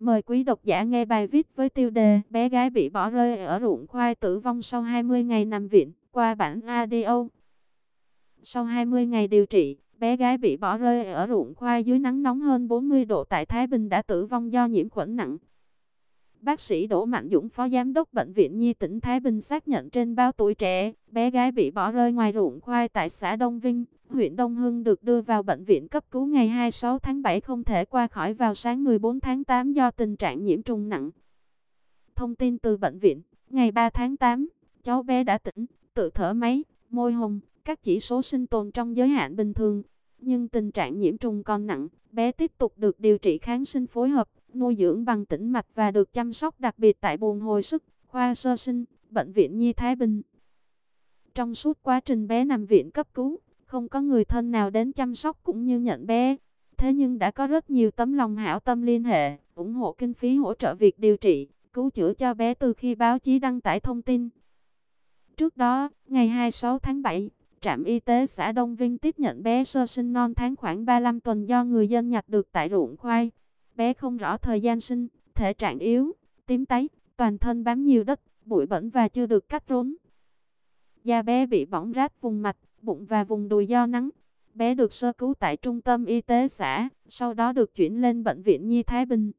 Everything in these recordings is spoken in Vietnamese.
Mời quý độc giả nghe bài viết với tiêu đề Bé gái bị bỏ rơi ở ruộng khoai tử vong sau 20 ngày nằm viện qua bản audio. Sau 20 ngày điều trị, bé gái bị bỏ rơi ở ruộng khoai dưới nắng nóng hơn 40 độ tại Thái Bình đã tử vong do nhiễm khuẩn nặng. Bác sĩ Đỗ Mạnh Dũng, Phó Giám đốc Bệnh viện Nhi tỉnh Thái Bình xác nhận trên báo tuổi trẻ, bé gái bị bỏ rơi ngoài ruộng khoai tại xã Đông Vinh, huyện Đông Hưng được đưa vào bệnh viện cấp cứu ngày 26 tháng 7 không thể qua khỏi vào sáng 14 tháng 8 do tình trạng nhiễm trùng nặng. Thông tin từ bệnh viện, ngày 3 tháng 8, cháu bé đã tỉnh, tự thở máy, môi hồng, các chỉ số sinh tồn trong giới hạn bình thường. Nhưng tình trạng nhiễm trùng còn nặng, bé tiếp tục được điều trị kháng sinh phối hợp, nuôi dưỡng bằng tĩnh mạch và được chăm sóc đặc biệt tại buồng hồi sức, khoa sơ sinh, bệnh viện Nhi Thái Bình. Trong suốt quá trình bé nằm viện cấp cứu, không có người thân nào đến chăm sóc cũng như nhận bé. Thế nhưng đã có rất nhiều tấm lòng hảo tâm liên hệ, ủng hộ kinh phí hỗ trợ việc điều trị, cứu chữa cho bé từ khi báo chí đăng tải thông tin. Trước đó, ngày 26 tháng 7, trạm y tế xã Đông Vinh tiếp nhận bé sơ sinh non tháng khoảng 35 tuần do người dân nhặt được tại ruộng khoai. Bé không rõ thời gian sinh, thể trạng yếu, tím tái, toàn thân bám nhiều đất, bụi bẩn và chưa được cắt rốn. Da bé bị bỏng rát vùng mạch, bụng và vùng đùi do nắng. Bé được sơ cứu tại trung tâm y tế xã, sau đó được chuyển lên bệnh viện Nhi Thái Bình.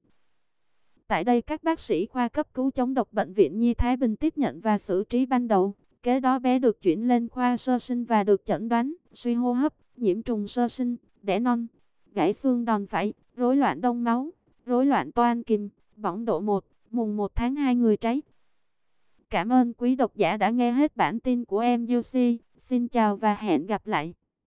Tại đây các bác sĩ khoa cấp cứu chống độc bệnh viện Nhi Thái Bình tiếp nhận và xử trí ban đầu. Kế đó bé được chuyển lên khoa sơ sinh và được chẩn đoán suy hô hấp, nhiễm trùng sơ sinh, đẻ non, gãy xương đòn phải, rối loạn đông máu, rối loạn toan kim, bỏng độ 1, mùng 1 tháng 2 người trái. Cảm ơn quý độc giả đã nghe hết bản tin của em UC. Xin chào và hẹn gặp lại.